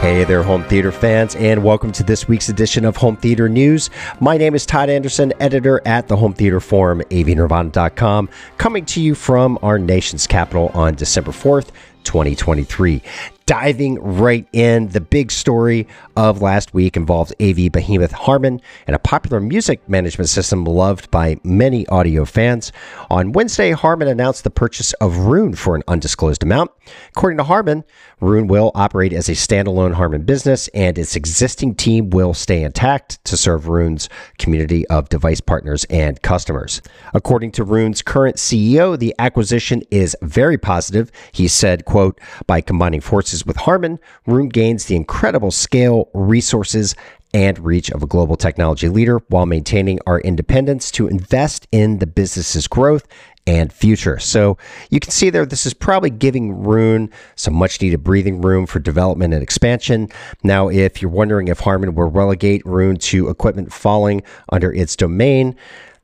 Hey there, home theater fans, and welcome to this week's edition of Home Theater News. My name is Todd Anderson, editor at the Home Theater Forum, avnirvana.com, coming to you from our nation's capital on December 4th, 2023 diving right in. The big story of last week involves AV behemoth Harman and a popular music management system loved by many audio fans. On Wednesday, Harman announced the purchase of Roon for an undisclosed amount. According to Harman, Roon will operate as a standalone Harman business, and its existing team will stay intact to serve Roon's community of device partners and customers. According to Roon's current CEO, the acquisition is very positive. He said, quote, by combining forces with Harman, Roon gains the incredible scale, resources, and reach of a global technology leader while maintaining our independence to invest in the business's growth and future. So you can see there, this is probably giving Roon some much needed breathing room for development and expansion. Now, if you're wondering if Harman will relegate Roon to equipment falling under its domain,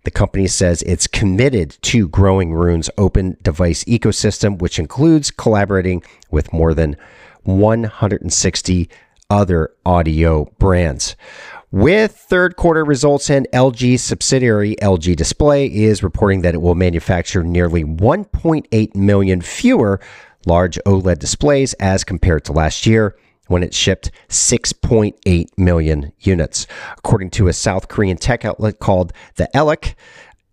the company says it's committed to growing Roon's open device ecosystem, which includes collaborating with more than 160 other audio brands. With third quarter results in, LG subsidiary LG Display is reporting that it will manufacture nearly 1.8 million fewer large OLED displays as compared to last year when it shipped 6.8 million units. According to a South Korean tech outlet called The ELEC,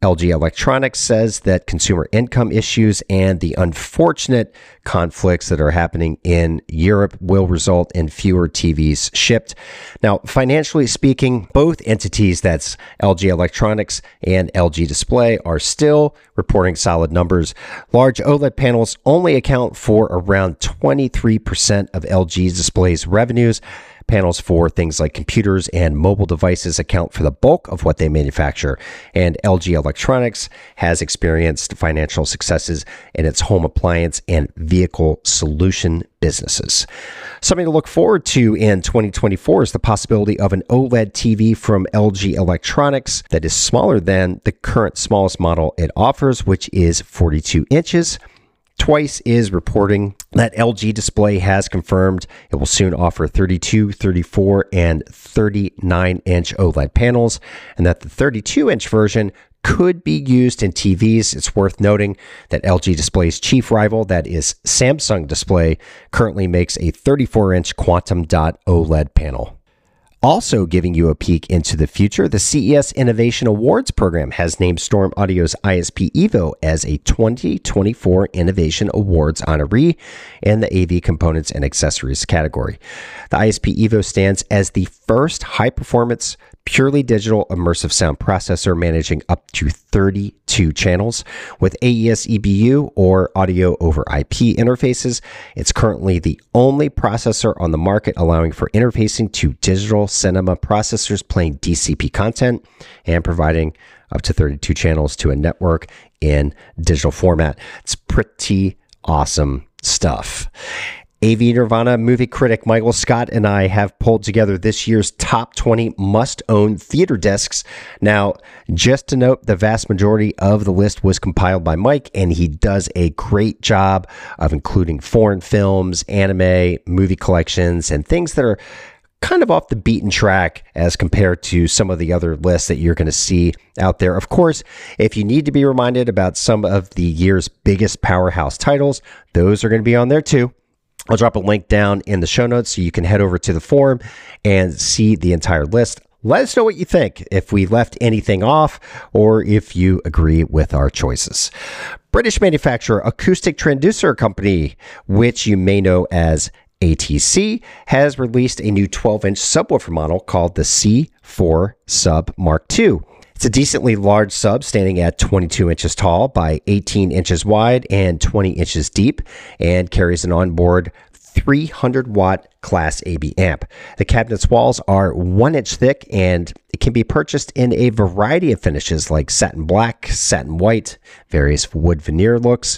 LG Electronics says that consumer income issues and the unfortunate conflicts that are happening in Europe will result in fewer TVs shipped. Now, financially speaking, both entities, that's LG Electronics and LG Display, are still reporting solid numbers. Large OLED panels only account for around 23% of LG's display's revenues. Panels for things like computers and mobile devices account for the bulk of what they manufacture, and LG Electronics has experienced financial successes in its home appliance and vehicle solution businesses. Something to look forward to in 2024 is the possibility of an OLED TV from LG Electronics that is smaller than the current smallest model it offers, which is 42 inches. Twice is reporting that LG Display has confirmed it will soon offer 32, 34, and 39 inch OLED panels, and that the 32 inch version could be used in TVs. It's worth noting that LG Display's chief rival, that is Samsung Display, currently makes a 34 inch quantum dot OLED panel. Also, giving you a peek into the future, the CES Innovation Awards program has named Storm Audio's ISP Evo as a 2024 Innovation Awards honoree in the AV components and accessories category. The ISP Evo stands as the first high performance purely digital immersive sound processor managing up to 32 channels with AES EBU or audio over IP interfaces. It's currently the only processor on the market allowing for interfacing to digital cinema processors playing DCP content and providing up to 32 channels to a network in digital format. It's pretty awesome stuff. AV Nirvana movie critic Michael Scott and I have pulled together this year's top 20 must own theater discs. Now, just to note, the vast majority of the list was compiled by Mike, and he does a great job of including foreign films, anime, movie collections, and things that are kind of off the beaten track as compared to some of the other lists that you're going to see out there. Of course, if you need to be reminded about some of the year's biggest powerhouse titles, those are going to be on there too. I'll drop a link down in the show notes so you can head over to the forum and see the entire list. Let us know what you think, if we left anything off, or if you agree with our choices. British manufacturer Acoustic Transducer Company, which you may know as ATC, has released a new 12 inch subwoofer model called the C4 Sub Mark II. It's a decently large sub standing at 22 inches tall by 18 inches wide and 20 inches deep and carries an onboard 300 watt class AB amp. The cabinet's walls are one inch thick and it can be purchased in a variety of finishes like satin black, satin white, various wood veneer looks.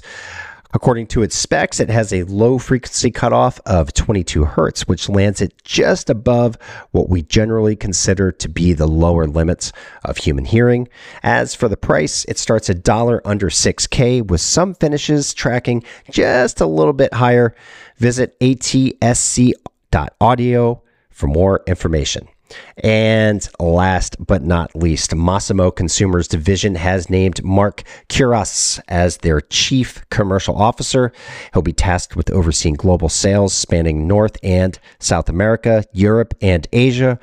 According to its specs, it has a low frequency cutoff of 22 hertz, which lands it just above what we generally consider to be the lower limits of human hearing. As for the price, it starts a dollar under 6K with some finishes tracking just a little bit higher. Visit ATC Audio for more information. And last but not least, Masimo Consumers Division has named Mark Kuras as their chief commercial officer. He'll be tasked with overseeing global sales spanning North and South America, Europe, and Asia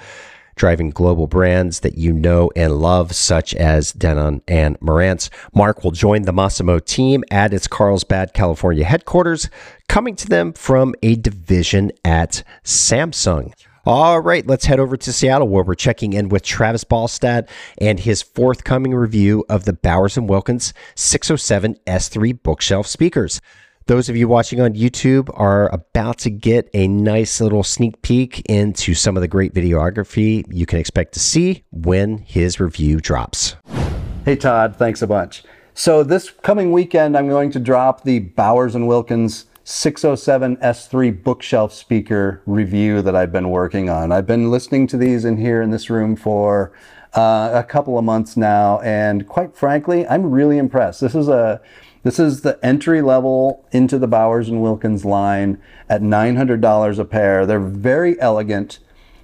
driving global brands that you know and love, such as Denon and Marantz. Mark will join the Masimo team at its Carlsbad, California headquarters, coming to them from a division at Samsung. All right, let's head over to Seattle where we're checking in with Travis Ballstadt and his forthcoming review of the Bowers and Wilkins 607 S3 bookshelf speakers. Those of you watching on YouTube are about to get a nice little sneak peek into some of the great videography you can expect to see when his review drops. Hey, Todd, thanks a bunch. So, this coming weekend, I'm going to drop the Bowers and Wilkins 607 S3 bookshelf speaker review that I've been working on. I've been listening to these in here in this room for uh, a couple of months now, and quite frankly, I'm really impressed. This is a this is the entry level into the Bowers and Wilkins line at $900 a pair. They're very elegant.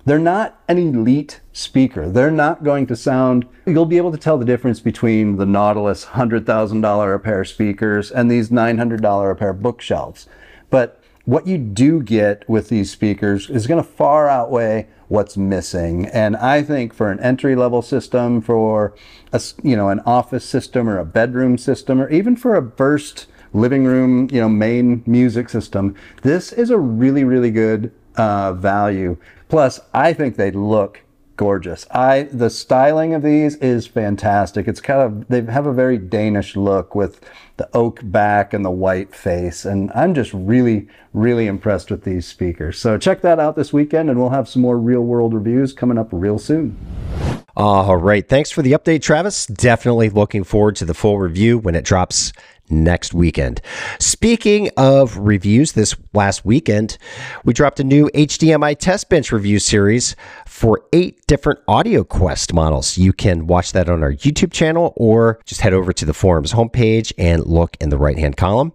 They're not an elite speaker. They're not going to sound, you'll be able to tell the difference between the Nautilus $100,000 a pair speakers and these $900 a pair bookshelves. But what you do get with these speakers is going to far outweigh what's missing. And I think for an entry level system, for a, you know, an office system or a bedroom system, or even for a burst living room, you know, main music system, this is a really, really good uh, value. Plus, I think they look gorgeous. I the styling of these is fantastic. It's kind of they have a very Danish look with the oak back and the white face and I'm just really really impressed with these speakers. So check that out this weekend and we'll have some more real world reviews coming up real soon. All right. Thanks for the update, Travis. Definitely looking forward to the full review when it drops next weekend. Speaking of reviews, this last weekend, we dropped a new HDMI test bench review series for eight different AudioQuest models. You can watch that on our YouTube channel or just head over to the forum's homepage and look in the right hand column.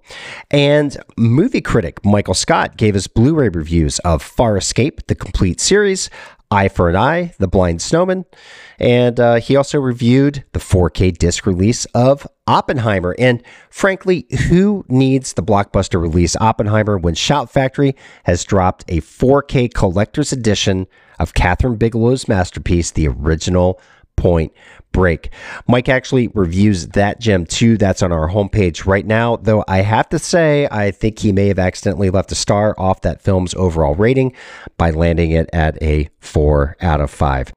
And movie critic Michael Scott gave us Blu ray reviews of Farscape, the complete series, Eye for an Eye, The Blind Swordsman. And uh, he also reviewed the 4K disc release of Oppenheimer. And frankly, who needs the blockbuster release Oppenheimer when Shout Factory has dropped a 4K collector's edition of Kathryn Bigelow's masterpiece, the original Point Break. Mike actually reviews that gem too. That's on our homepage right now. Though I have to say, I think he may have accidentally left a star off that film's overall rating by landing it at a four out of five.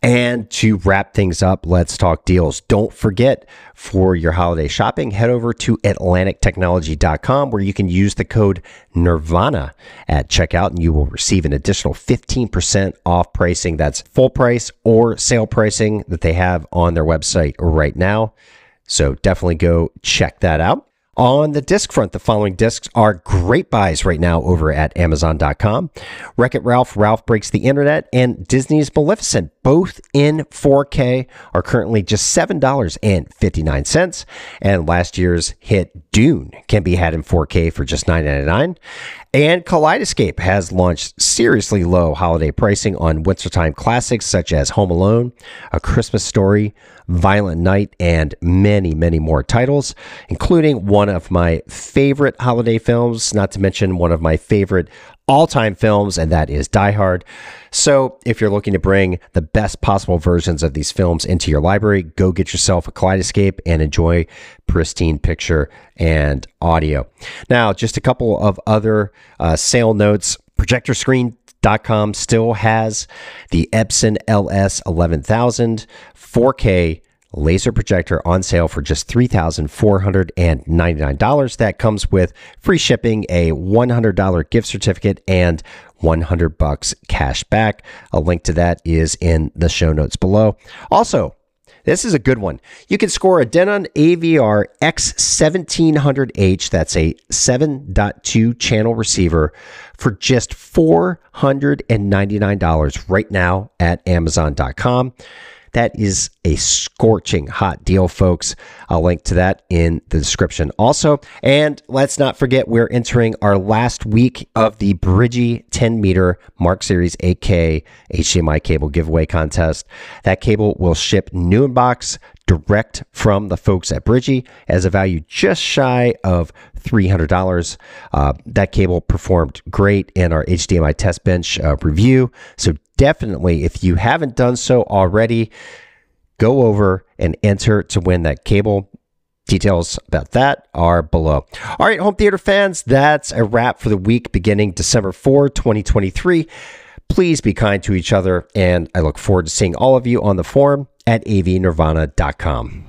And to wrap things up, let's talk deals. Don't forget for your holiday shopping, head over to AtlanticTechnology.com where you can use the code Nirvana at checkout and you will receive an additional 15% off pricing. That's full price or sale pricing that they have on their website right now. So definitely go check that out. On the disc front, the following discs are great buys right now over at Amazon.com. Wreck It Ralph, Ralph Breaks the Internet, and Disney's Maleficent, both in 4K, are currently just $7.59. And last year's hit Dune can be had in 4K for just $9.99. And Kaleidescape has launched seriously low holiday pricing on wintertime classics such as Home Alone, A Christmas Story, Violent Night, and many, many more titles, including one of my favorite holiday films, not to mention one of my favorite all time films, and that is Die Hard. So, if you're looking to bring the best possible versions of these films into your library, go get yourself a Kaleidescape and enjoy pristine picture and audio. Now, just a couple of other uh, sale notes. Still has the Epson LS 11000 4K laser projector on sale for just $3,499. That comes with free shipping, a $100 gift certificate, and 100 bucks cash back. A link to that is in the show notes below. Also, this is a good one. You can score a Denon AVR X1700H, that's a 7.2 channel receiver, for just $499 right now at Amazon.com. That is a scorching hot deal, folks. I'll link to that in the description also. And let's not forget, we're entering our last week of the Bridgee 10 meter Mark Series 8K HDMI cable giveaway contest. That cable will ship new in box direct from the folks at Bridgee as a value just shy of $300. Uh, that cable performed great in our HDMI test bench uh, review. So definitely, if you haven't done so already, go over and enter to win that cable. Details about that are below. All right, home theater fans, that's a wrap for the week beginning December 4, 2023. Please be kind to each other, and I look forward to seeing all of you on the forum at avnirvana.com.